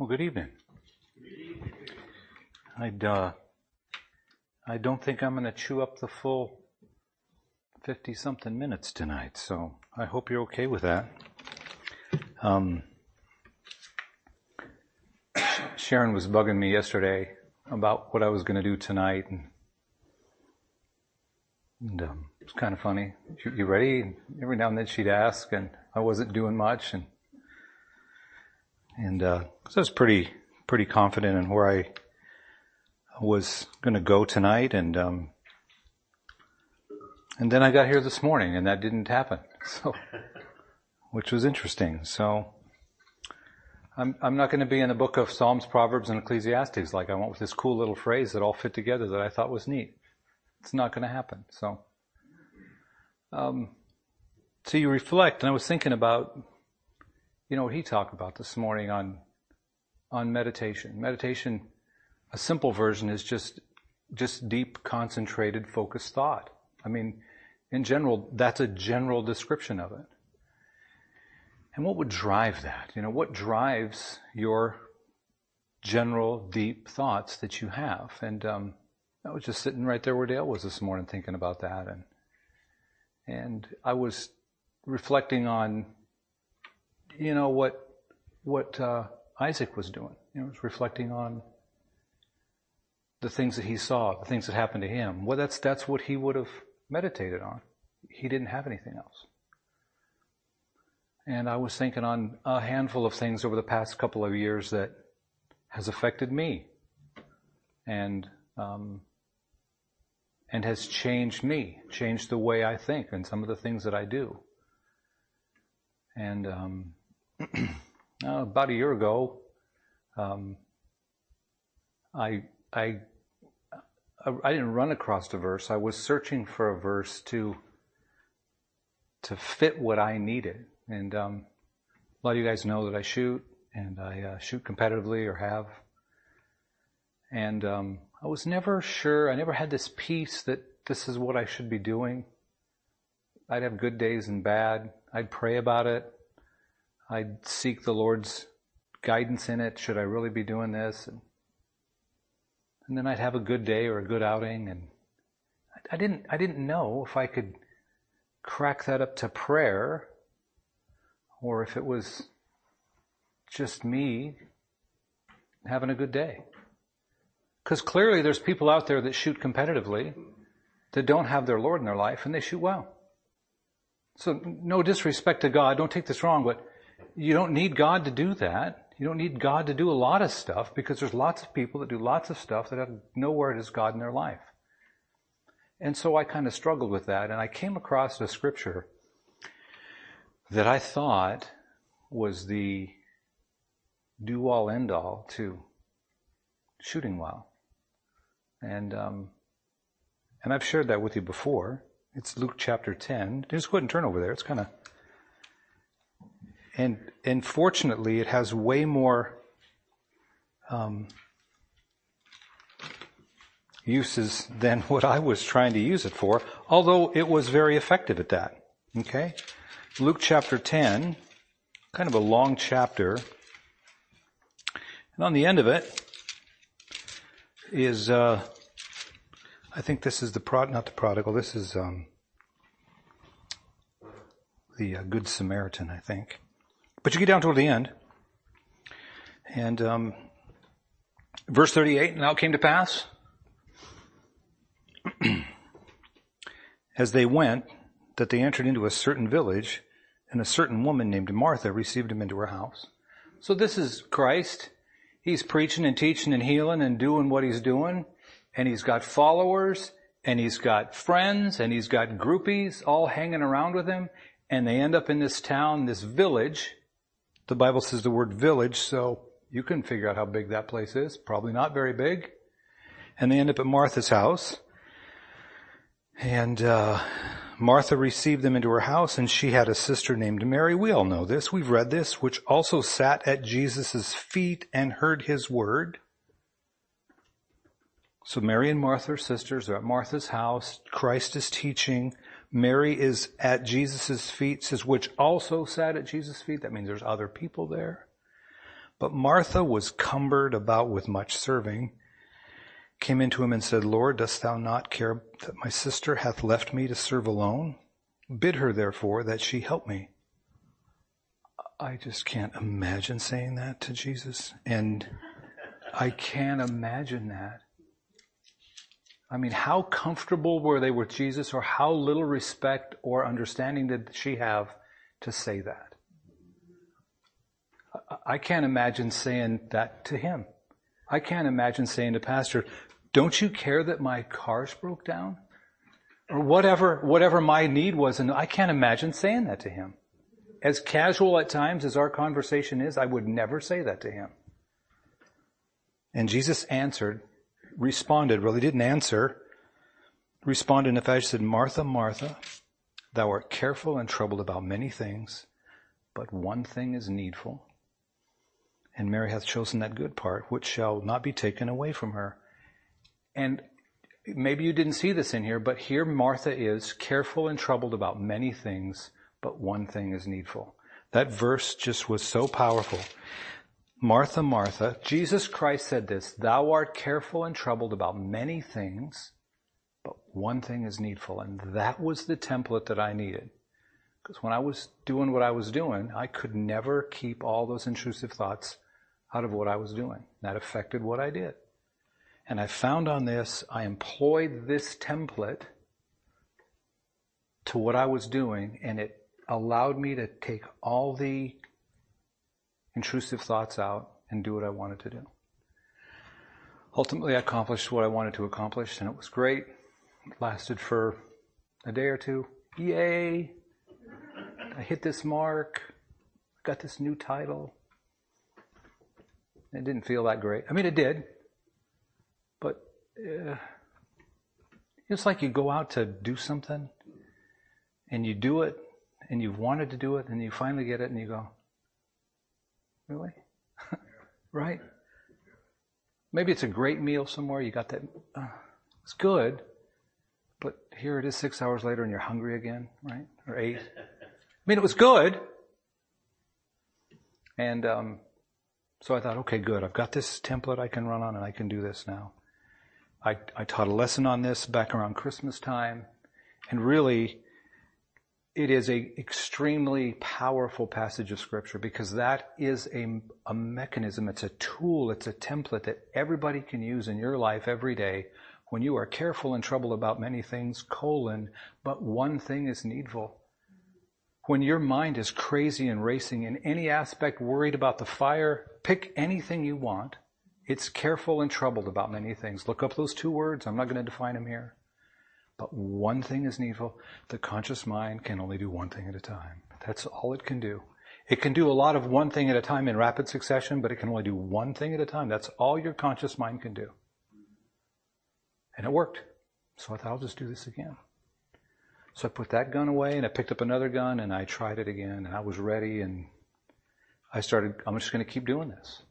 Well, good evening. I'd, uh, I don't think I'm going to chew up the full 50 something minutes tonight, so I hope you're okay with that. Um, Sharon was bugging me yesterday about what I was going to do tonight, and, and um, it was kind of funny. You, you ready? Every now and then she'd ask, and I wasn't doing much, and and uh, so I was pretty pretty confident in where I was going to go tonight, and um, and then I got here this morning, and that didn't happen. So, which was interesting. So, I'm I'm not going to be in the book of Psalms, Proverbs, and Ecclesiastes like I went with this cool little phrase that all fit together that I thought was neat. It's not going to happen. So, um, so you reflect, and I was thinking about you know what he talked about this morning on on meditation. Meditation, a simple version is just just deep, concentrated, focused thought. I mean, in general, that's a general description of it. And what would drive that? You know, what drives your general, deep thoughts that you have? And um, I was just sitting right there where Dale was this morning, thinking about that, and and I was reflecting on you know, what, what uh, Isaac was doing. You know, was reflecting on the things that he saw, the things that happened to him. Well, that's, that's what he would have meditated on. He didn't have anything else. And I was thinking on a handful of things over the past couple of years that has affected me and um, and has changed me, changed the way I think and some of the things that I do. And um, uh, about a year ago, um, I, I, I didn't run across a verse. I was searching for a verse to, to fit what I needed. And um, a lot of you guys know that I shoot, and I uh, shoot competitively or have. And um, I was never sure. I never had this peace that this is what I should be doing. I'd have good days and bad. I'd pray about it. I'd seek the Lord's guidance in it. Should I really be doing this? And, and then I'd have a good day or a good outing. And I, I didn't, I didn't know if I could crack that up to prayer or if it was just me having a good day. Because clearly there's people out there that shoot competitively that don't have their Lord in their life and they shoot well. So no disrespect to God, don't take this wrong, but you don't need God to do that. You don't need God to do a lot of stuff because there's lots of people that do lots of stuff that have nowhere does God in their life. And so I kind of struggled with that and I came across a scripture that I thought was the do all end all to shooting well. And, um, and I've shared that with you before. It's Luke chapter 10. Just go ahead and turn over there. It's kind of and and fortunately, it has way more um, uses than what I was trying to use it for. Although it was very effective at that. Okay, Luke chapter ten, kind of a long chapter, and on the end of it is. Uh, I think this is the prod, not the prodigal. This is um, the uh, Good Samaritan. I think. But you get down toward the end, and um, verse 38, now it came to pass, as they went, that they entered into a certain village, and a certain woman named Martha received him into her house. So this is Christ. He's preaching and teaching and healing and doing what he's doing, and he's got followers, and he's got friends, and he's got groupies all hanging around with him, and they end up in this town, this village, the Bible says the word village, so you can figure out how big that place is. Probably not very big. And they end up at Martha's house. And uh, Martha received them into her house, and she had a sister named Mary. We all know this. We've read this, which also sat at Jesus' feet and heard his word. So Mary and Martha are sisters. They're at Martha's house. Christ is teaching. Mary is at Jesus' feet, says, which also sat at Jesus' feet. That means there's other people there. But Martha was cumbered about with much serving, came into him and said, Lord, dost thou not care that my sister hath left me to serve alone? Bid her therefore that she help me. I just can't imagine saying that to Jesus. And I can't imagine that. I mean, how comfortable were they with Jesus or how little respect or understanding did she have to say that? I can't imagine saying that to him. I can't imagine saying to pastor, don't you care that my car's broke down? Or whatever, whatever my need was. And I can't imagine saying that to him. As casual at times as our conversation is, I would never say that to him. And Jesus answered, responded, really didn't answer, responded fashion said, Martha, Martha, thou art careful and troubled about many things, but one thing is needful. And Mary hath chosen that good part, which shall not be taken away from her. And maybe you didn't see this in here, but here Martha is careful and troubled about many things, but one thing is needful. That verse just was so powerful. Martha, Martha, Jesus Christ said this, thou art careful and troubled about many things, but one thing is needful. And that was the template that I needed. Because when I was doing what I was doing, I could never keep all those intrusive thoughts out of what I was doing. That affected what I did. And I found on this, I employed this template to what I was doing, and it allowed me to take all the intrusive thoughts out and do what I wanted to do. Ultimately, I accomplished what I wanted to accomplish, and it was great. It lasted for a day or two. Yay! I hit this mark. Got this new title. It didn't feel that great. I mean, it did. But uh, it's like you go out to do something and you do it and you've wanted to do it and you finally get it and you go, really? right? Maybe it's a great meal somewhere. You got that. Uh, it's good. But here it is six hours later and you're hungry again, right? Or eight. I mean, it was good. And um, so I thought, okay, good. I've got this template I can run on and I can do this now. I, I taught a lesson on this back around Christmas time. And really, it is a extremely powerful passage of scripture because that is a, a mechanism. It's a tool. It's a template that everybody can use in your life every day when you are careful and troubled about many things, colon, but one thing is needful. When your mind is crazy and racing in any aspect, worried about the fire, pick anything you want. It's careful and troubled about many things. Look up those two words. I'm not going to define them here. But one thing is needful. The conscious mind can only do one thing at a time. That's all it can do. It can do a lot of one thing at a time in rapid succession, but it can only do one thing at a time. That's all your conscious mind can do. And it worked. So I thought, I'll just do this again. So I put that gun away and I picked up another gun and I tried it again and I was ready and I started, I'm just going to keep doing this.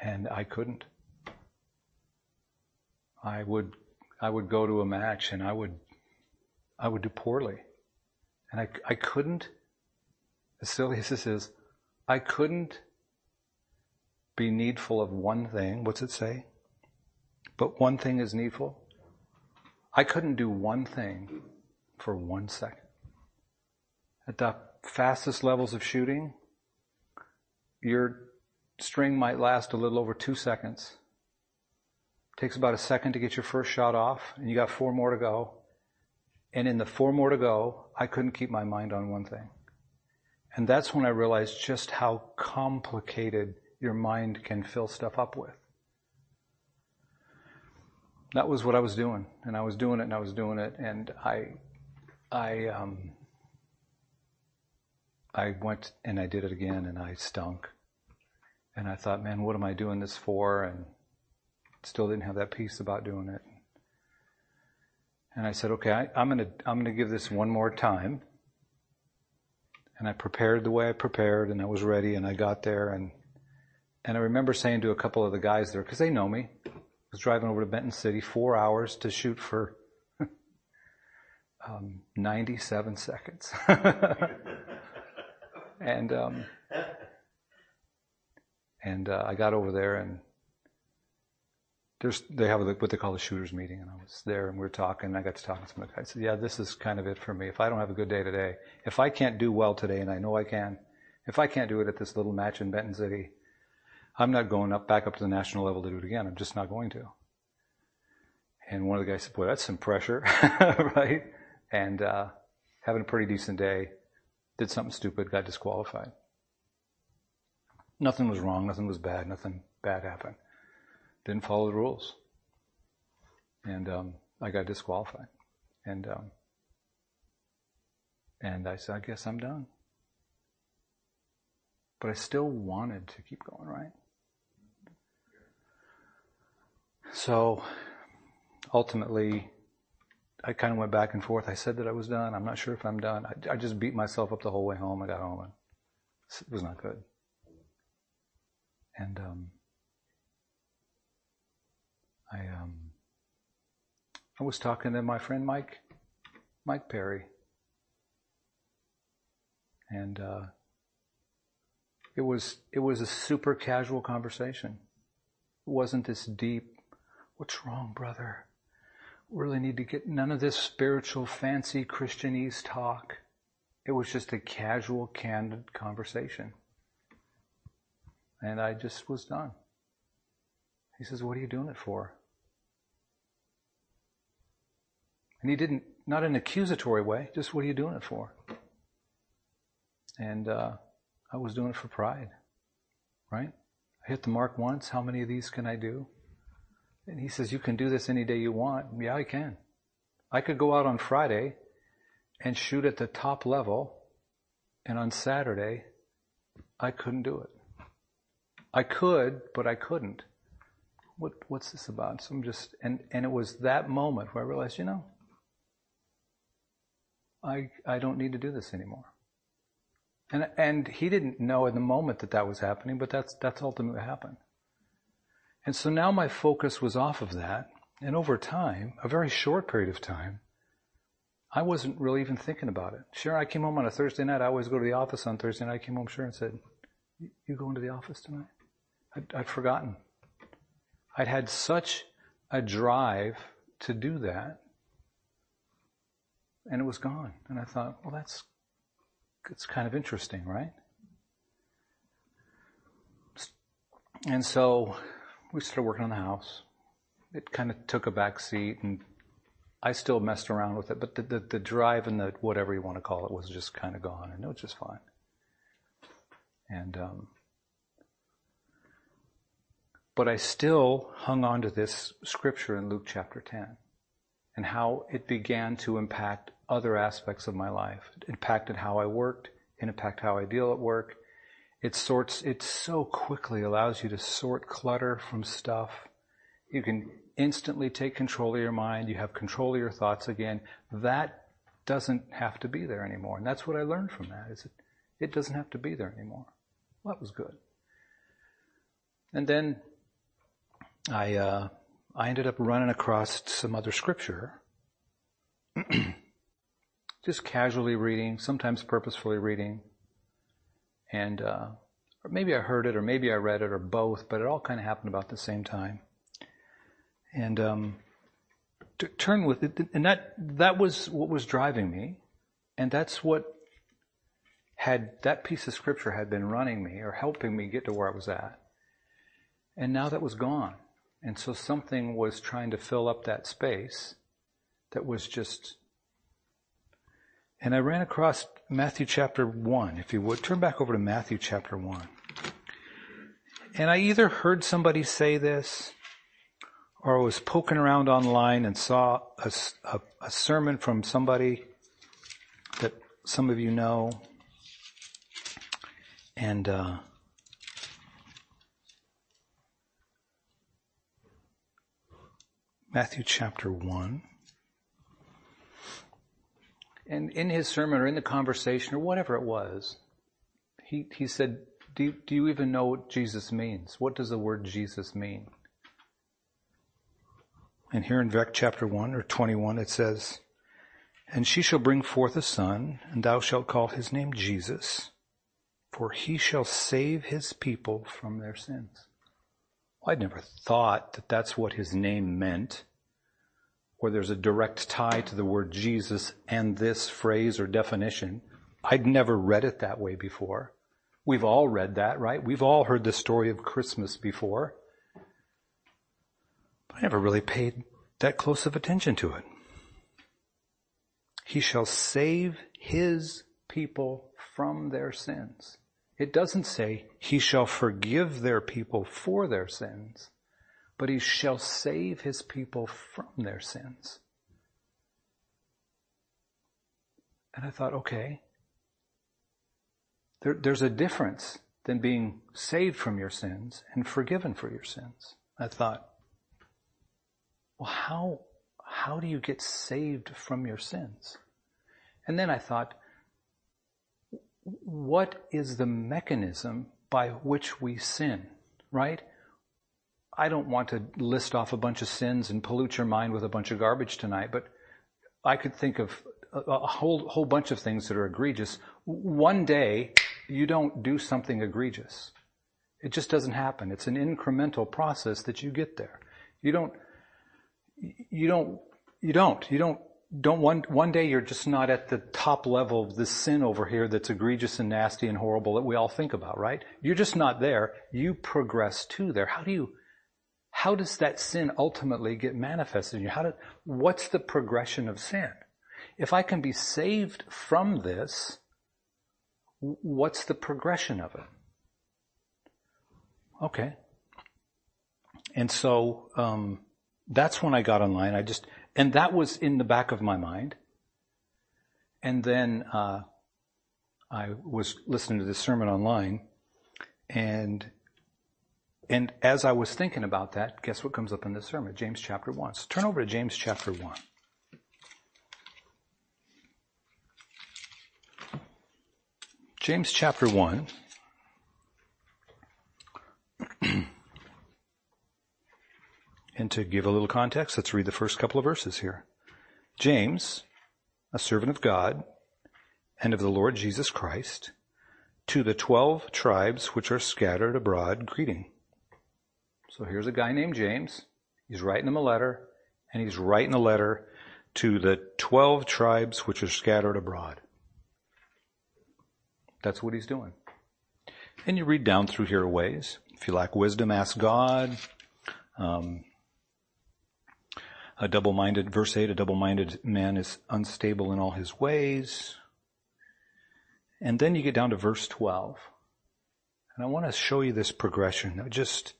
And I couldn't. I would, I would go to a match and I would, I would do poorly. And I, I couldn't, as silly as this is, I couldn't be needful of one thing. What's it say? But one thing is needful. I couldn't do one thing for one second. At the fastest levels of shooting, your string might last a little over two seconds. Takes about a second to get your first shot off, and you got four more to go. And in the four more to go, I couldn't keep my mind on one thing. And that's when I realized just how complicated your mind can fill stuff up with. That was what I was doing, and I was doing it, and I was doing it, and I, I, um, I went and I did it again, and I stunk. And I thought, man, what am I doing this for? And still didn't have that peace about doing it. And I said, okay, I, I'm gonna, I'm gonna give this one more time. And I prepared the way I prepared and I was ready and I got there and, and I remember saying to a couple of the guys there, cause they know me, I was driving over to Benton City, four hours to shoot for um, 97 seconds. and, um, And uh, I got over there and there's, they have what they call the shooters meeting, and I was there, and we were talking. And I got to talking to some of the guys. I said, "Yeah, this is kind of it for me. If I don't have a good day today, if I can't do well today, and I know I can, if I can't do it at this little match in Benton City, I'm not going up back up to the national level to do it again. I'm just not going to." And one of the guys said, "Boy, that's some pressure, right?" And uh, having a pretty decent day, did something stupid, got disqualified. Nothing was wrong, nothing was bad, nothing bad happened didn't follow the rules. And um, I got disqualified. And um, and I said, I guess I'm done. But I still wanted to keep going, right? So ultimately, I kind of went back and forth. I said that I was done. I'm not sure if I'm done. I, I just beat myself up the whole way home. I got home and it was not good. And um, I um, I was talking to my friend Mike, Mike Perry, and uh, it was it was a super casual conversation. It wasn't this deep. What's wrong, brother? We really need to get none of this spiritual, fancy Christianese talk. It was just a casual, candid conversation. And I just was done. He says, What are you doing it for? And he didn't, not in an accusatory way, just what are you doing it for? And uh, I was doing it for pride, right? I hit the mark once. How many of these can I do? And he says, You can do this any day you want. Yeah, I can. I could go out on Friday and shoot at the top level, and on Saturday, I couldn't do it. I could, but I couldn't. What, what's this about? So I'm just, and, and it was that moment where I realized, you know, I, I don't need to do this anymore. And, and he didn't know in the moment that that was happening, but that's, that's ultimately what happened. And so now my focus was off of that. And over time, a very short period of time, I wasn't really even thinking about it. Sure, I came home on a Thursday night. I always go to the office on Thursday night. I came home sure and said, you going to the office tonight? I'd, I'd forgotten. I'd had such a drive to do that and it was gone. And I thought, well, that's it's kind of interesting, right? And so we started working on the house. It kind of took a back seat, and I still messed around with it, but the, the, the drive and the whatever you want to call it was just kind of gone, and it was just fine. And um, but I still hung on to this scripture in Luke chapter 10 and how it began to impact other aspects of my life. It impacted how I worked, it impacted how I deal at work. It sorts, it so quickly allows you to sort clutter from stuff. You can instantly take control of your mind. You have control of your thoughts again. That doesn't have to be there anymore. And that's what I learned from that is it, it doesn't have to be there anymore. Well, that was good. And then I, uh, I ended up running across some other scripture just casually reading, sometimes purposefully reading. And uh, or maybe I heard it, or maybe I read it, or both, but it all kind of happened about the same time. And um, turn with it, and that that was what was driving me, and that's what had that piece of scripture had been running me or helping me get to where I was at. And now that was gone. And so something was trying to fill up that space that was just and I ran across Matthew chapter 1, if you would. Turn back over to Matthew chapter 1. And I either heard somebody say this, or I was poking around online and saw a, a, a sermon from somebody that some of you know. And, uh, Matthew chapter 1. And in his sermon or in the conversation or whatever it was, he, he said, do you, do you even know what Jesus means? What does the word Jesus mean? And here in Vec chapter 1 or 21 it says, And she shall bring forth a son, and thou shalt call his name Jesus, for he shall save his people from their sins. Well, I'd never thought that that's what his name meant, or there's a direct tie to the word Jesus and this phrase or definition. I'd never read it that way before. We've all read that, right? We've all heard the story of Christmas before. But I never really paid that close of attention to it. He shall save his people from their sins. It doesn't say he shall forgive their people for their sins, but he shall save his people from their sins. And I thought, okay, there, there's a difference than being saved from your sins and forgiven for your sins. I thought, well, how, how do you get saved from your sins? And then I thought, what is the mechanism by which we sin, right? I don't want to list off a bunch of sins and pollute your mind with a bunch of garbage tonight, but I could think of a, a whole, whole bunch of things that are egregious. One day, you don't do something egregious. It just doesn't happen. It's an incremental process that you get there. You don't, you don't, you don't, you don't don't one one day you're just not at the top level of this sin over here that's egregious and nasty and horrible that we all think about, right? You're just not there. You progress to there. How do you how does that sin ultimately get manifested in you? How do, what's the progression of sin? If I can be saved from this, what's the progression of it? Okay. And so um, that's when I got online. I just and that was in the back of my mind. And then uh, I was listening to this sermon online, and and as I was thinking about that, guess what comes up in this sermon? James chapter one. So turn over to James chapter one. James chapter 1. And to give a little context, let's read the first couple of verses here. James, a servant of God and of the Lord Jesus Christ, to the twelve tribes which are scattered abroad, greeting. So here's a guy named James. He's writing him a letter, and he's writing a letter to the twelve tribes which are scattered abroad. That's what he's doing. And you read down through here ways. If you lack wisdom, ask God. Um, a double-minded, verse 8, a double-minded man is unstable in all his ways. And then you get down to verse 12. And I want to show you this progression just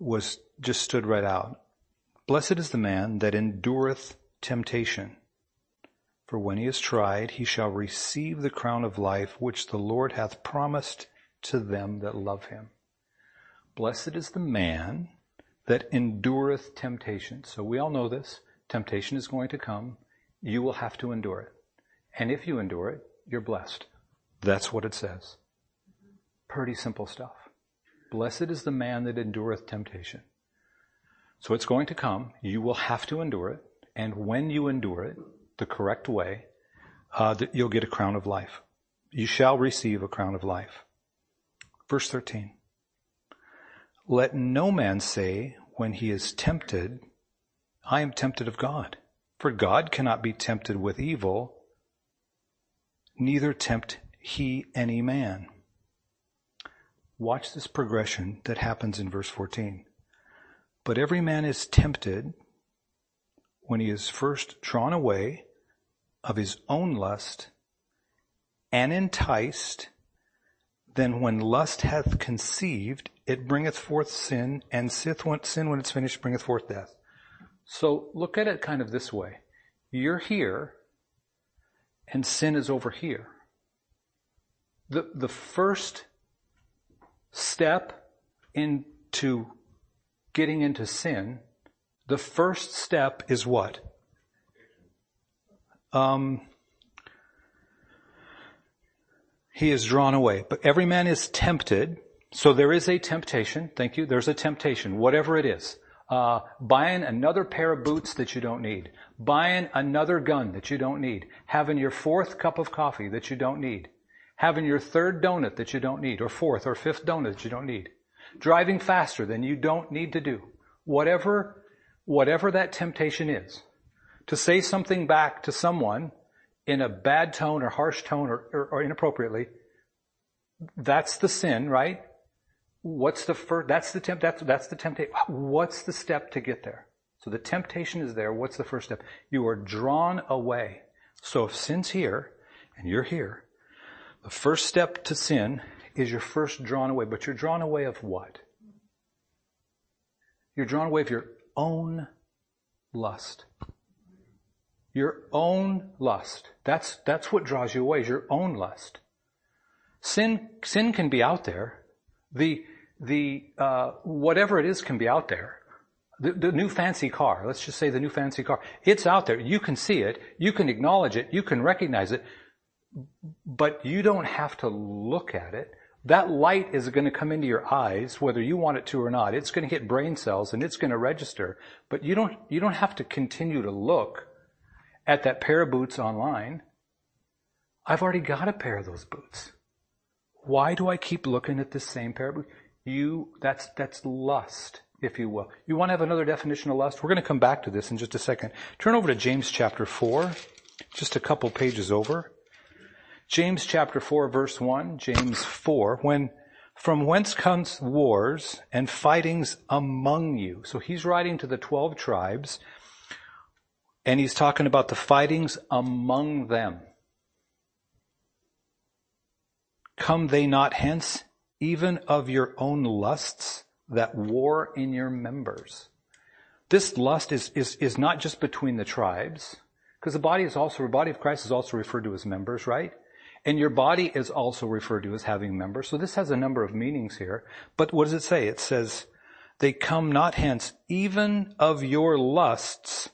was, just stood right out. Blessed is the man that endureth temptation. For when he is tried, he shall receive the crown of life which the Lord hath promised to them that love him. Blessed is the man that endureth temptation. So we all know this. Temptation is going to come. You will have to endure it. And if you endure it, you're blessed. That's what it says. Pretty simple stuff. Blessed is the man that endureth temptation. So it's going to come. You will have to endure it. And when you endure it the correct way, uh, you'll get a crown of life. You shall receive a crown of life. Verse 13. Let no man say when he is tempted, I am tempted of God. For God cannot be tempted with evil, neither tempt he any man. Watch this progression that happens in verse 14. But every man is tempted when he is first drawn away of his own lust and enticed then when lust hath conceived, it bringeth forth sin, and sin when it's finished bringeth forth death. So look at it kind of this way. You're here, and sin is over here. The, the first step into getting into sin, the first step is what? Um, he is drawn away. But every man is tempted. So there is a temptation. Thank you. There's a temptation, whatever it is. Uh, buying another pair of boots that you don't need. Buying another gun that you don't need. Having your fourth cup of coffee that you don't need. Having your third donut that you don't need, or fourth or fifth donut that you don't need. Driving faster than you don't need to do. Whatever, whatever that temptation is. To say something back to someone in a bad tone or harsh tone or, or, or inappropriately, that's the sin, right? What's the first, that's the temp, that's, that's the temptation. What's the step to get there? So the temptation is there. What's the first step? You are drawn away. So if sin's here and you're here, the first step to sin is you're first drawn away. But you're drawn away of what? You're drawn away of your own lust. Your own lust. That's, that's what draws you away, is your own lust. Sin, sin can be out there. The, the, uh, whatever it is can be out there. The, the, new fancy car, let's just say the new fancy car, it's out there. You can see it. You can acknowledge it. You can recognize it. But you don't have to look at it. That light is going to come into your eyes, whether you want it to or not. It's going to hit brain cells and it's going to register. But you don't, you don't have to continue to look at that pair of boots online. I've already got a pair of those boots. Why do I keep looking at this same pair of boots? You, that's, that's lust, if you will. You want to have another definition of lust? We're going to come back to this in just a second. Turn over to James chapter 4, just a couple pages over. James chapter 4 verse 1, James 4, when from whence comes wars and fightings among you. So he's writing to the 12 tribes and he's talking about the fightings among them. Come they not hence, even of your own lusts that war in your members? This lust is, is, is not just between the tribes, because the body is also, the body of Christ is also referred to as members, right? And your body is also referred to as having members. So this has a number of meanings here. But what does it say? It says, they come not hence, even of your lusts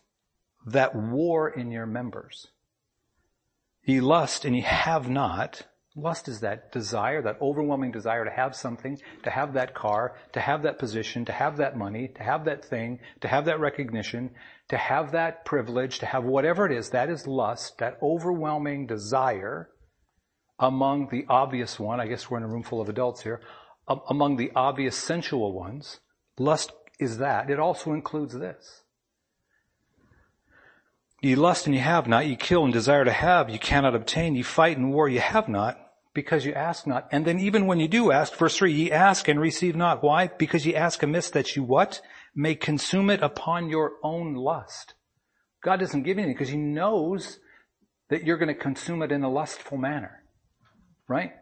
that war in your members. Ye lust and ye have not, Lust is that desire, that overwhelming desire to have something, to have that car, to have that position, to have that money, to have that thing, to have that recognition, to have that privilege, to have whatever it is. That is lust, that overwhelming desire among the obvious one. I guess we're in a room full of adults here. Um, among the obvious sensual ones. Lust is that. It also includes this. Ye lust and ye have not. Ye kill and desire to have. Ye cannot obtain. Ye fight and war. Ye have not because you ask not. And then even when you do ask, verse 3, ye ask and receive not. Why? Because ye ask amiss that you what? May consume it upon your own lust. God doesn't give anything because he knows that you're going to consume it in a lustful manner. Right?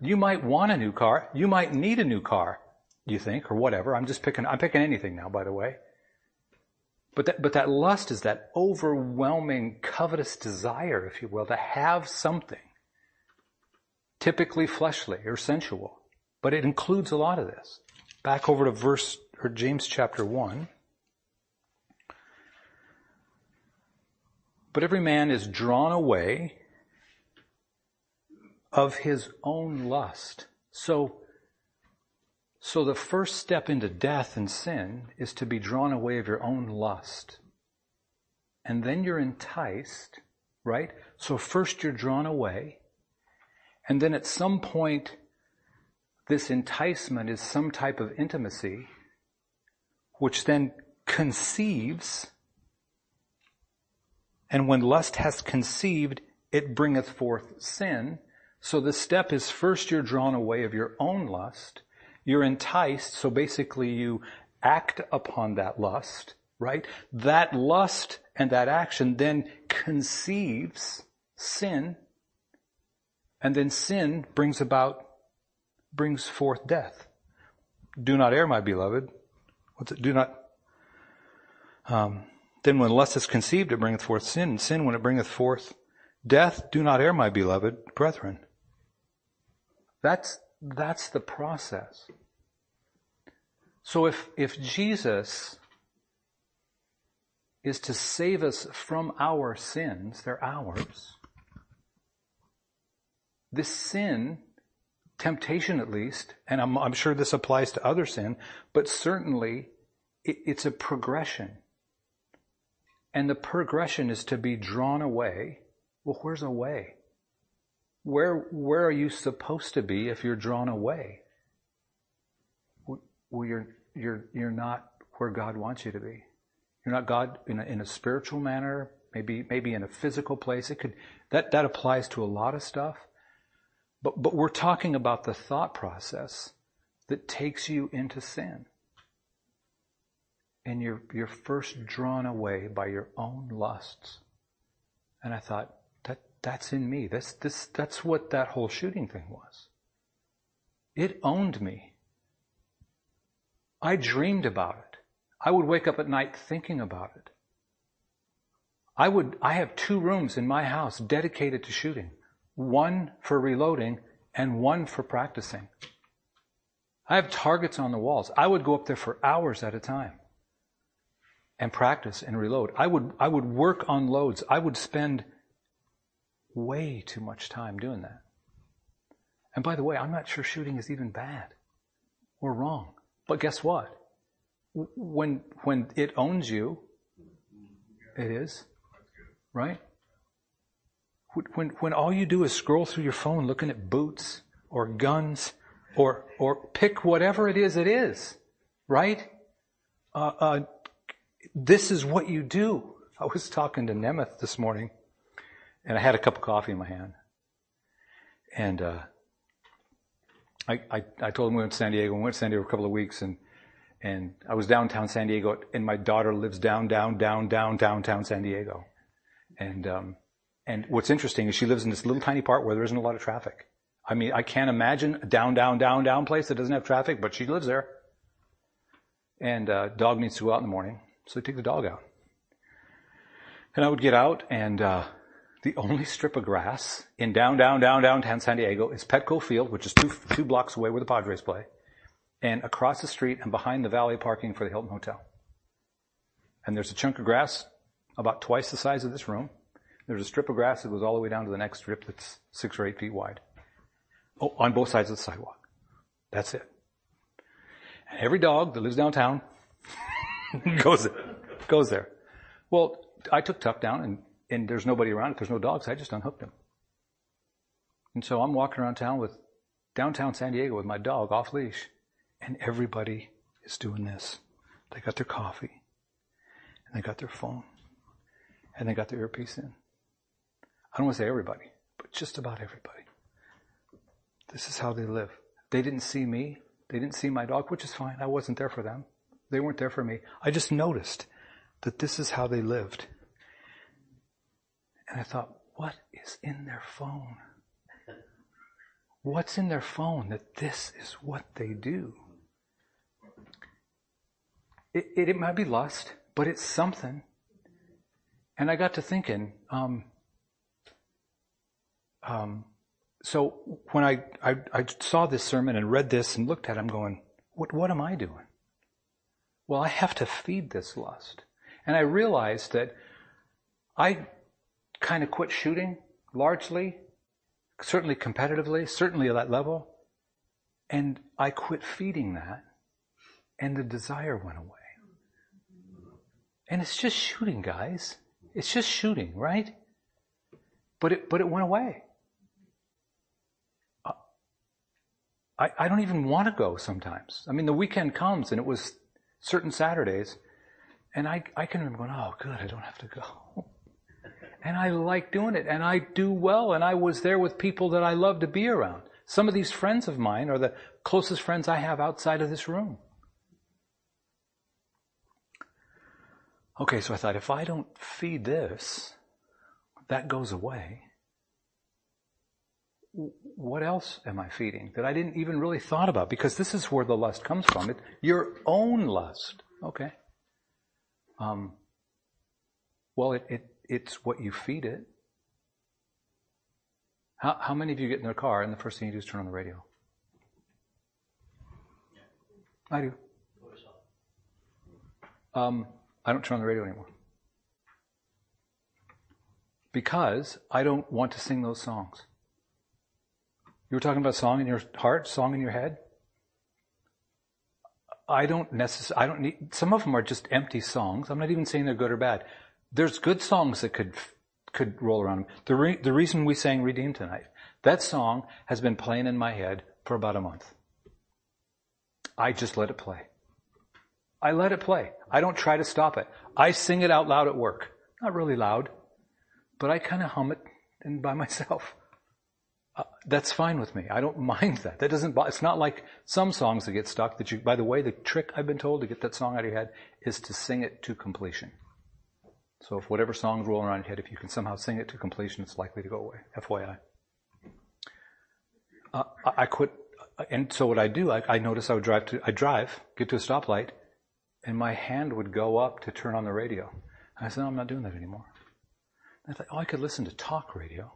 You might want a new car. You might need a new car, you think, or whatever. I'm just picking, I'm picking anything now, by the way. But that, but that lust is that overwhelming covetous desire, if you will, to have something typically fleshly or sensual, but it includes a lot of this. Back over to verse or James chapter 1. But every man is drawn away of his own lust. So, so the first step into death and sin is to be drawn away of your own lust. And then you're enticed, right? So first you're drawn away, and then at some point, this enticement is some type of intimacy, which then conceives. And when lust has conceived, it bringeth forth sin. So the step is first you're drawn away of your own lust. You're enticed. So basically you act upon that lust, right? That lust and that action then conceives sin. And then sin brings about, brings forth death. Do not err, my beloved. What's it? Do not, um, then when lust is conceived, it bringeth forth sin, and sin when it bringeth forth death, do not err, my beloved brethren. That's, that's the process. So if, if Jesus is to save us from our sins, they're ours, this sin, temptation at least, and I'm, I'm sure this applies to other sin, but certainly it, it's a progression. And the progression is to be drawn away. Well, where's away? Where, where are you supposed to be if you're drawn away? Well, you're, you're, you're not where God wants you to be. You're not God in a, in a spiritual manner, maybe, maybe in a physical place. It could, that, that applies to a lot of stuff. But, but we're talking about the thought process that takes you into sin. And you're, you're first drawn away by your own lusts. And I thought, that's in me. That's, this, that's what that whole shooting thing was. It owned me. I dreamed about it. I would wake up at night thinking about it. I would, I have two rooms in my house dedicated to shooting. One for reloading and one for practicing. I have targets on the walls. I would go up there for hours at a time and practice and reload. I would, I would work on loads. I would spend way too much time doing that. And by the way, I'm not sure shooting is even bad or wrong. But guess what? When, when it owns you, it is. Right? When, when all you do is scroll through your phone looking at boots or guns or, or pick whatever it is it is, right? Uh, uh, this is what you do. I was talking to Nemeth this morning and I had a cup of coffee in my hand. And, uh, I, I, I, told him we went to San Diego. We went to San Diego for a couple of weeks and, and I was downtown San Diego and my daughter lives down, down, down, down, downtown San Diego. And, um, and what's interesting is she lives in this little tiny part where there isn't a lot of traffic. I mean, I can't imagine a down, down, down, down place that doesn't have traffic, but she lives there. And uh, dog needs to go out in the morning, so I take the dog out. And I would get out, and uh, the only strip of grass in down, down, down, downtown San Diego is Petco Field, which is two two blocks away where the Padres play, and across the street and behind the valet parking for the Hilton Hotel. And there's a chunk of grass about twice the size of this room. There's a strip of grass that goes all the way down to the next strip that's six or eight feet wide. Oh, on both sides of the sidewalk. That's it. And every dog that lives downtown goes there. Goes there. Well, I took Tuck down and, and there's nobody around. There's no dogs, I just unhooked him. And so I'm walking around town with downtown San Diego with my dog off leash and everybody is doing this. They got their coffee and they got their phone and they got their earpiece in. I don't want to say everybody, but just about everybody. This is how they live. They didn't see me. They didn't see my dog, which is fine. I wasn't there for them. They weren't there for me. I just noticed that this is how they lived. And I thought, what is in their phone? What's in their phone that this is what they do? It, it, it might be lust, but it's something. And I got to thinking, um, um, so when I, I, I, saw this sermon and read this and looked at it, I'm going, what, what am I doing? Well, I have to feed this lust. And I realized that I kind of quit shooting largely, certainly competitively, certainly at that level. And I quit feeding that and the desire went away. And it's just shooting, guys. It's just shooting, right? But it, but it went away. I, I don't even want to go sometimes. I mean, the weekend comes and it was certain Saturdays and I, I can remember going, oh, good, I don't have to go. And I like doing it and I do well and I was there with people that I love to be around. Some of these friends of mine are the closest friends I have outside of this room. Okay, so I thought if I don't feed this, that goes away what else am I feeding that I didn't even really thought about? Because this is where the lust comes from. It, your own lust. Okay. Um, well, it, it, it's what you feed it. How, how many of you get in their car and the first thing you do is turn on the radio? I do. Um, I don't turn on the radio anymore. Because I don't want to sing those songs. You were talking about song in your heart, song in your head. I don't necessarily, I don't need, some of them are just empty songs. I'm not even saying they're good or bad. There's good songs that could, could roll around. The, re, the reason we sang Redeemed tonight, That song has been playing in my head for about a month. I just let it play. I let it play. I don't try to stop it. I sing it out loud at work. Not really loud, but I kind of hum it and by myself. Uh, that's fine with me. I don't mind that. That doesn't. It's not like some songs that get stuck. That you. By the way, the trick I've been told to get that song out of your head is to sing it to completion. So if whatever song's rolling around your head, if you can somehow sing it to completion, it's likely to go away. FYI. Uh, I, quit, and so what I do, I, I notice I would drive to, I drive, get to a stoplight, and my hand would go up to turn on the radio. And I said, no, I'm not doing that anymore. And I thought, oh, I could listen to talk radio.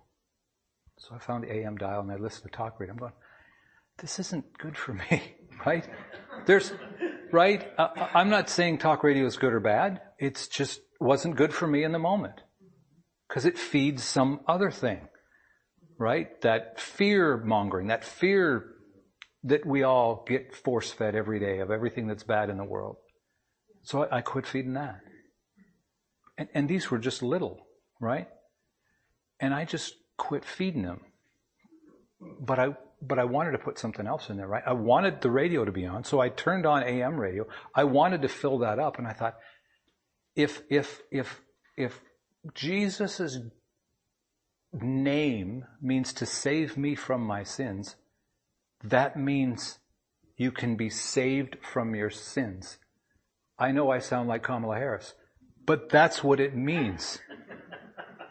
So I found the AM dial and I listened to talk radio. I'm going, this isn't good for me, right? There's, right? Uh, I'm not saying talk radio is good or bad. It's just wasn't good for me in the moment. Cause it feeds some other thing, right? That fear mongering, that fear that we all get force fed every day of everything that's bad in the world. So I, I quit feeding that. And, and these were just little, right? And I just quit feeding them. But I, but I wanted to put something else in there, right? I wanted the radio to be on, so I turned on AM radio. I wanted to fill that up, and I thought, if, if, if, if Jesus' name means to save me from my sins, that means you can be saved from your sins. I know I sound like Kamala Harris, but that's what it means.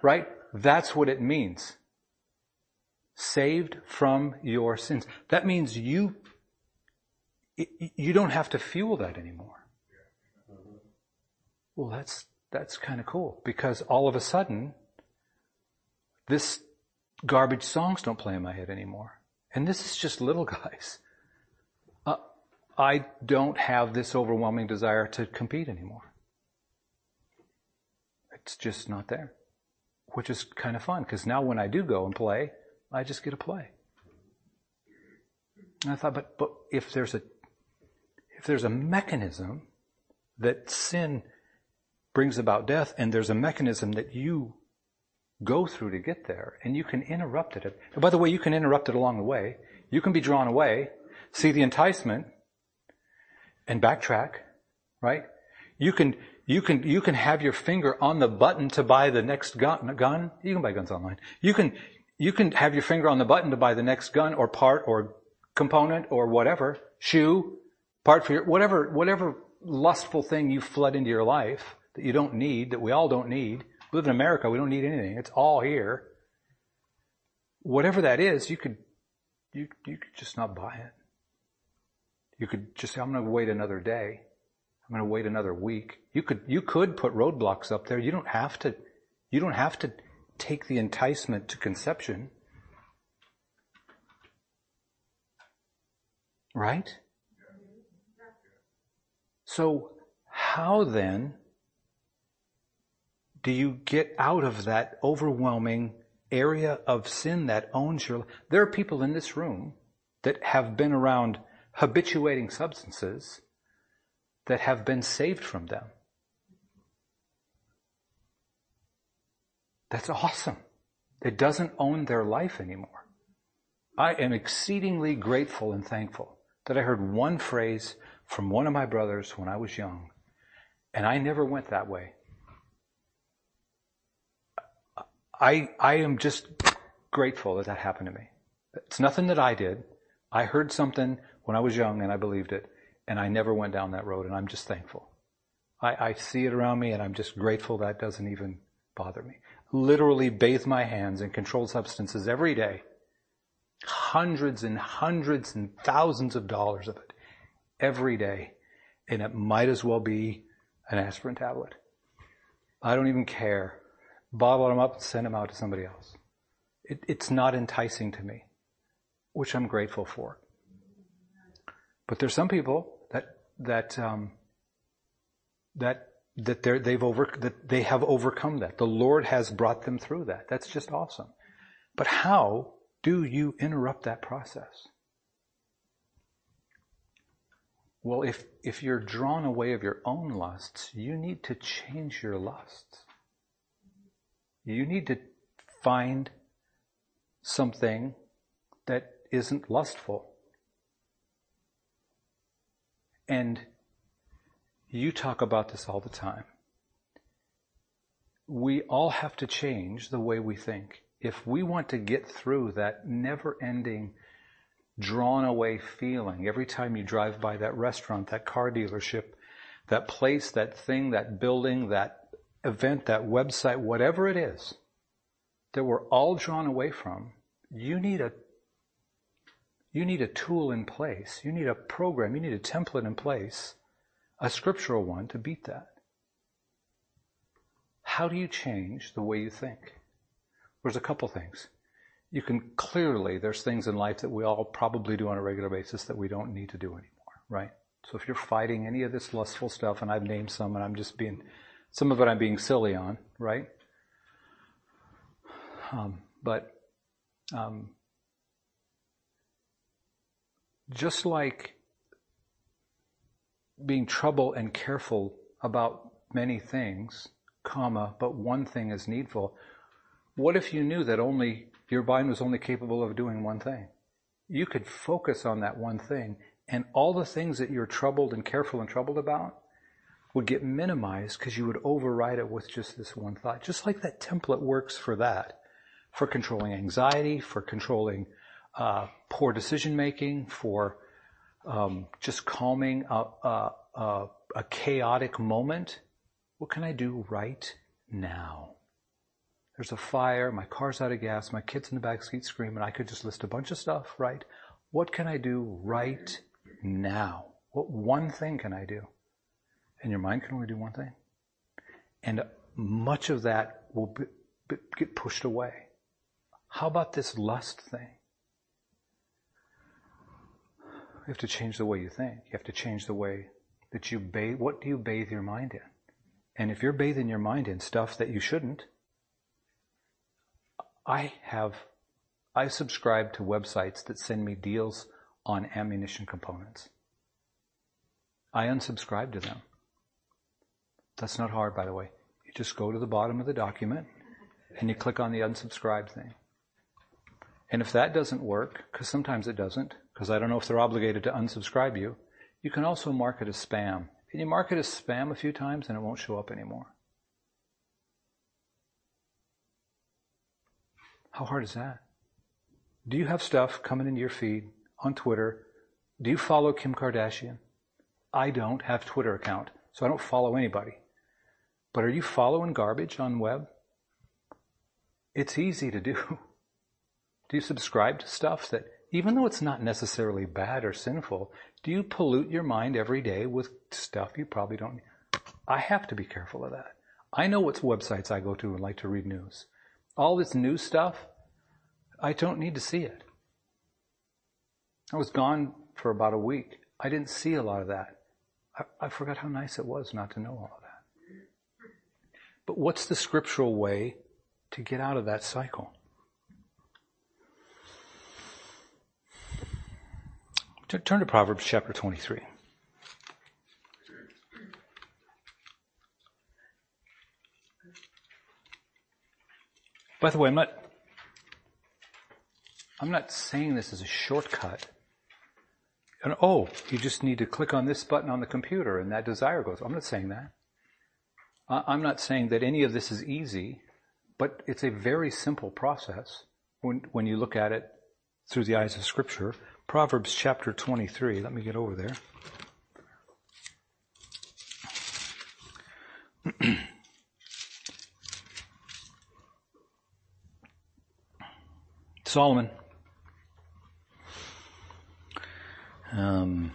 right? That's what it means. Saved from your sins. That means you, you don't have to fuel that anymore. Well, that's, that's kind of cool because all of a sudden, this garbage songs don't play in my head anymore. And this is just little guys. Uh, I don't have this overwhelming desire to compete anymore. It's just not there. Which is kind of fun because now when I do go and play, I just get to play. And I thought, but, but if there's a, if there's a mechanism that sin brings about death, and there's a mechanism that you go through to get there, and you can interrupt it. And by the way, you can interrupt it along the way. You can be drawn away, see the enticement, and backtrack, right? You can, you can, you can have your finger on the button to buy the next gun, gun. You can buy guns online. You can, you can have your finger on the button to buy the next gun or part or component or whatever, shoe, part for your, whatever, whatever lustful thing you flood into your life that you don't need, that we all don't need. We live in America, we don't need anything. It's all here. Whatever that is, you could, you, you could just not buy it. You could just say, I'm going to wait another day. I'm going to wait another week. You could, you could put roadblocks up there. You don't have to, you don't have to take the enticement to conception. Right? So, how then do you get out of that overwhelming area of sin that owns your life? There are people in this room that have been around habituating substances that have been saved from them. That's awesome. It doesn't own their life anymore. I am exceedingly grateful and thankful that I heard one phrase from one of my brothers when I was young, and I never went that way. I, I am just grateful that that happened to me. It's nothing that I did. I heard something when I was young and I believed it, and I never went down that road, and I'm just thankful. I, I see it around me, and I'm just grateful that doesn't even bother me. Literally bathe my hands in controlled substances every day. Hundreds and hundreds and thousands of dollars of it every day, and it might as well be an aspirin tablet. I don't even care bottle them up and send them out to somebody else. It, it's not enticing to me, which I'm grateful for. But there's some people that that um, that that they've over that they have overcome that. The Lord has brought them through that. That's just awesome. But how do you interrupt that process? Well, if if you're drawn away of your own lusts, you need to change your lusts. You need to find something that isn't lustful. And you talk about this all the time. We all have to change the way we think. If we want to get through that never ending, drawn away feeling every time you drive by that restaurant, that car dealership, that place, that thing, that building, that event, that website, whatever it is that we're all drawn away from, you need a you need a tool in place. You need a program. You need a template in place, a scriptural one to beat that. How do you change the way you think? There's a couple things. You can clearly, there's things in life that we all probably do on a regular basis that we don't need to do anymore, right? So if you're fighting any of this lustful stuff, and I've named some, and I'm just being, some of it I'm being silly on, right? Um, but um, just like being trouble and careful about many things, comma, but one thing is needful. What if you knew that only your mind was only capable of doing one thing? You could focus on that one thing, and all the things that you're troubled and careful and troubled about would get minimized because you would override it with just this one thought. Just like that template works for that, for controlling anxiety, for controlling uh, poor decision making, for um, just calming a, a, a, a chaotic moment. What can I do right now? There's a fire, my car's out of gas, my kid's in the back seat screaming. I could just list a bunch of stuff, right? What can I do right now? What one thing can I do? And your mind can only do one thing. And much of that will be, be, get pushed away. How about this lust thing? You have to change the way you think. You have to change the way that you bathe. What do you bathe your mind in? And if you're bathing your mind in stuff that you shouldn't, I have, I subscribe to websites that send me deals on ammunition components. I unsubscribe to them. That's not hard, by the way. You just go to the bottom of the document and you click on the unsubscribe thing. And if that doesn't work, because sometimes it doesn't, because I don't know if they're obligated to unsubscribe you, you can also mark it as spam. Can you mark it as spam a few times and it won't show up anymore? How hard is that? Do you have stuff coming into your feed on Twitter? Do you follow Kim Kardashian? I don't have Twitter account, so I don't follow anybody. But are you following garbage on web? It's easy to do. Do you subscribe to stuff that even though it's not necessarily bad or sinful, do you pollute your mind every day with stuff you probably don't? I have to be careful of that. I know what websites I go to and like to read news. All this new stuff, I don't need to see it. I was gone for about a week. I didn't see a lot of that. I, I forgot how nice it was not to know all of that. But what's the scriptural way to get out of that cycle? Turn to Proverbs chapter 23. By the way, I'm not, I'm not saying this as a shortcut. And oh, you just need to click on this button on the computer and that desire goes. I'm not saying that. I'm not saying that any of this is easy, but it's a very simple process when, when you look at it through the eyes of scripture. Proverbs chapter 23. Let me get over there. Solomon. Um,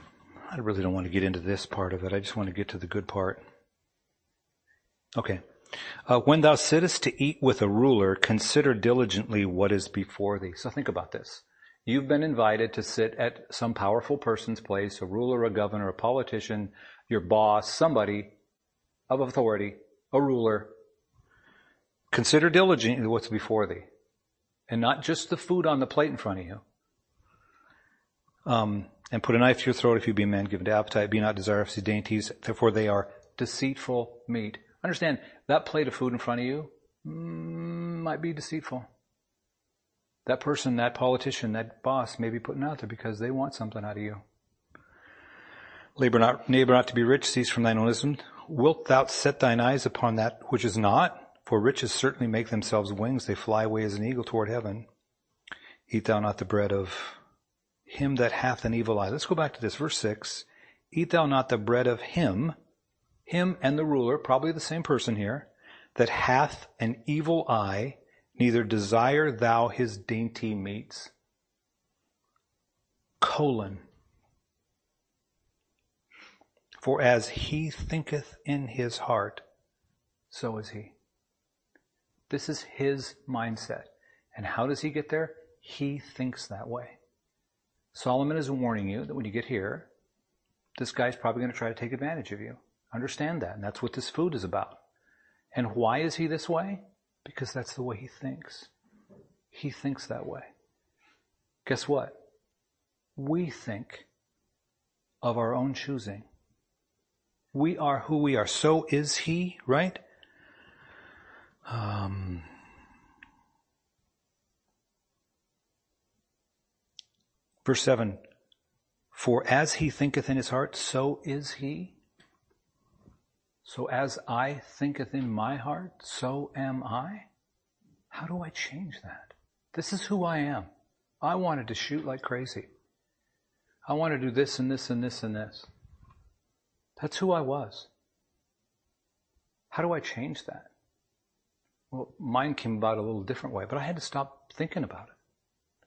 I really don't want to get into this part of it. I just want to get to the good part. Okay. Uh, when thou sittest to eat with a ruler, consider diligently what is before thee. So think about this. You've been invited to sit at some powerful person's place, a ruler, a governor, a politician, your boss, somebody of authority, a ruler. Consider diligently what's before thee, and not just the food on the plate in front of you. Um, and put a knife to your throat if you be a man given to appetite. Be not desirous of dainties, therefore they are deceitful meat. Understand that plate of food in front of you mm, might be deceitful. That person, that politician, that boss may be putting out there because they want something out of you. Labor not, neighbor not to be rich, cease from thine own wisdom. Wilt thou set thine eyes upon that which is not? For riches certainly make themselves wings, they fly away as an eagle toward heaven. Eat thou not the bread of him that hath an evil eye. Let's go back to this, verse 6. Eat thou not the bread of him, him and the ruler, probably the same person here, that hath an evil eye, neither desire thou his dainty meats. Colon. For as he thinketh in his heart, so is he. This is his mindset. And how does he get there? He thinks that way. Solomon is warning you that when you get here, this guy's probably going to try to take advantage of you. Understand that. And that's what this food is about. And why is he this way? Because that's the way he thinks. He thinks that way. Guess what? We think of our own choosing. We are who we are. So is he, right? Um, verse 7 For as he thinketh in his heart, so is he. So as I thinketh in my heart, so am I. How do I change that? This is who I am. I wanted to shoot like crazy. I want to do this and this and this and this. That's who I was. How do I change that? Well, mine came about a little different way, but I had to stop thinking about it.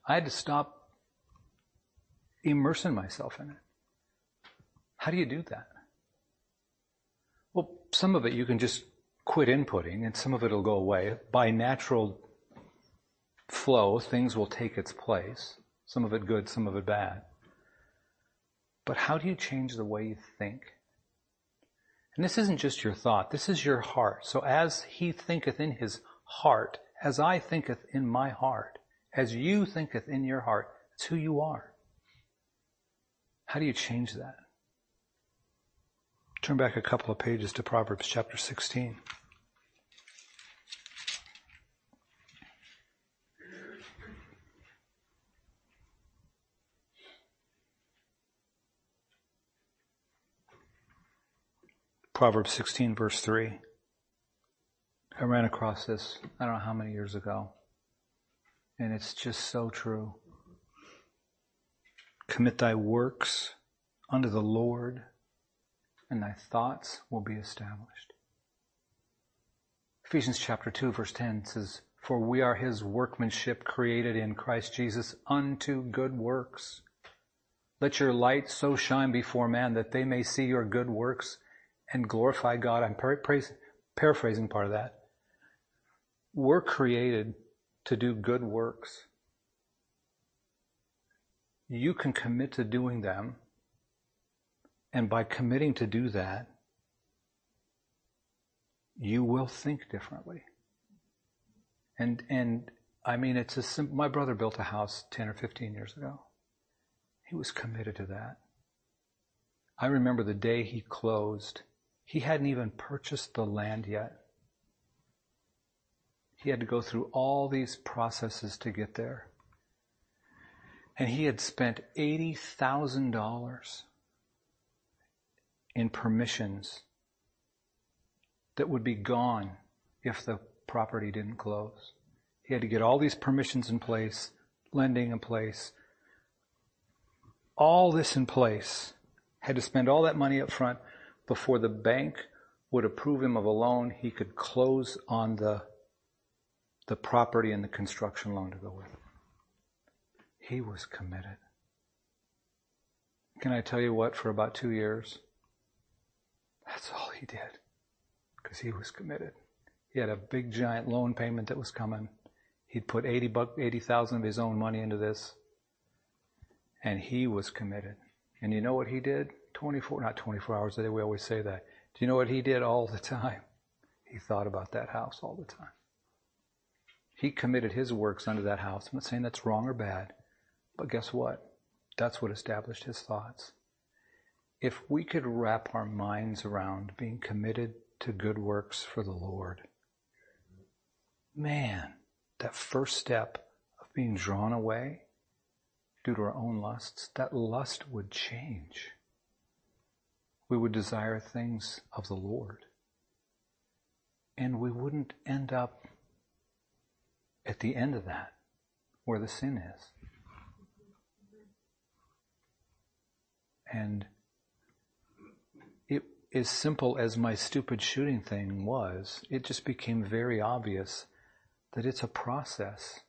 I had to stop immersing myself in it. How do you do that? Well, some of it you can just quit inputting and some of it will go away. By natural flow, things will take its place. Some of it good, some of it bad. But how do you change the way you think? And this isn't just your thought, this is your heart. So as he thinketh in his heart, as I thinketh in my heart, as you thinketh in your heart, it's who you are. How do you change that? Turn back a couple of pages to Proverbs chapter 16. Proverbs 16 verse 3. I ran across this, I don't know how many years ago. And it's just so true. Commit thy works unto the Lord and thy thoughts will be established. Ephesians chapter 2 verse 10 says, For we are his workmanship created in Christ Jesus unto good works. Let your light so shine before man that they may see your good works and glorify God. I'm paraphrasing part of that. We're created to do good works. You can commit to doing them and by committing to do that, you will think differently. And, and I mean, it's a simple, my brother built a house 10 or 15 years ago. He was committed to that. I remember the day he closed. He hadn't even purchased the land yet. He had to go through all these processes to get there. And he had spent $80,000 in permissions that would be gone if the property didn't close. He had to get all these permissions in place, lending in place, all this in place, had to spend all that money up front before the bank would approve him of a loan he could close on the, the property and the construction loan to go with. He was committed. Can I tell you what, for about two years, that's all he did. Because he was committed. He had a big giant loan payment that was coming. He'd put 80 buck, 80,000 of his own money into this. And he was committed. And you know what he did? 24, not 24 hours a day, we always say that. Do you know what he did all the time? He thought about that house all the time. He committed his works unto that house. I'm not saying that's wrong or bad, but guess what? That's what established his thoughts if we could wrap our minds around being committed to good works for the Lord, man, that first step of being drawn away due to our own lusts, that lust would change. We would desire things of the Lord. And we wouldn't end up at the end of that where the sin is. And as simple as my stupid shooting thing was, it just became very obvious that it's a process.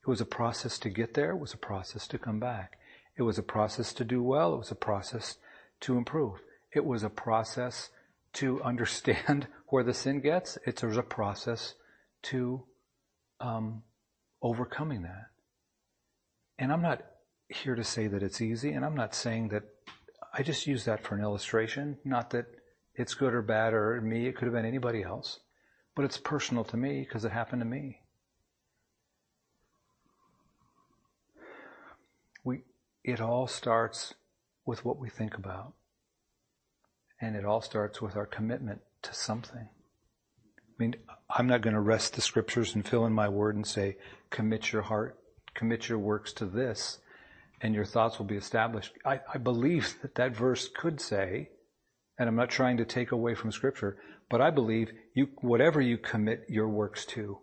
It was a process to get there, it was a process to come back. It was a process to do well, it was a process to improve. It was a process to understand where the sin gets. It was a process to um, overcoming that. And I'm not here to say that it's easy, and I'm not saying that I just use that for an illustration, not that it's good or bad or me, it could have been anybody else, but it's personal to me because it happened to me. We, it all starts with what we think about. And it all starts with our commitment to something. I mean, I'm not going to wrest the scriptures and fill in my word and say, commit your heart, commit your works to this, and your thoughts will be established. I, I believe that that verse could say, and I'm not trying to take away from scripture, but I believe you, whatever you commit your works to,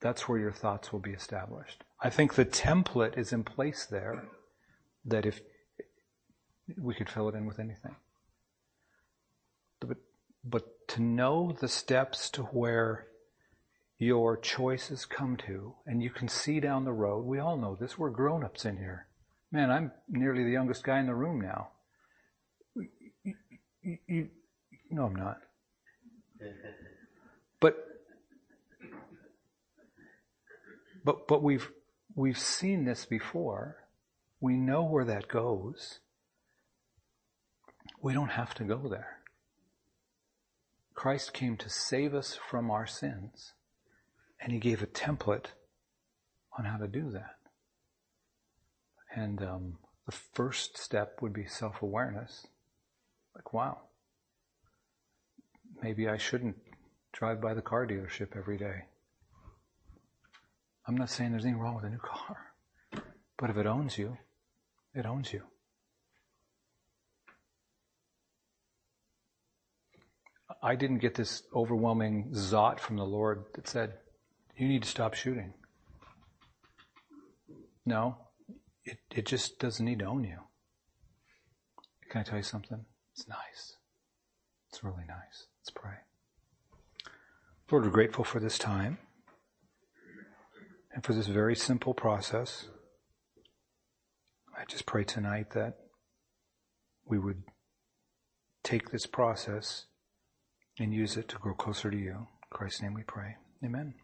that's where your thoughts will be established. I think the template is in place there that if we could fill it in with anything. But, but to know the steps to where your choices come to, and you can see down the road, we all know this, we're grown ups in here. Man, I'm nearly the youngest guy in the room now. You, you, you, no, I'm not. But, but, but we've, we've seen this before. We know where that goes. We don't have to go there. Christ came to save us from our sins, and He gave a template on how to do that. And um, the first step would be self awareness. Like, wow, maybe I shouldn't drive by the car dealership every day. I'm not saying there's anything wrong with a new car, but if it owns you, it owns you. I didn't get this overwhelming zot from the Lord that said, you need to stop shooting. No, it, it just doesn't need to own you. Can I tell you something? It's nice. It's really nice. Let's pray. Lord, we're grateful for this time and for this very simple process. I just pray tonight that we would take this process and use it to grow closer to you. In Christ's name we pray. Amen.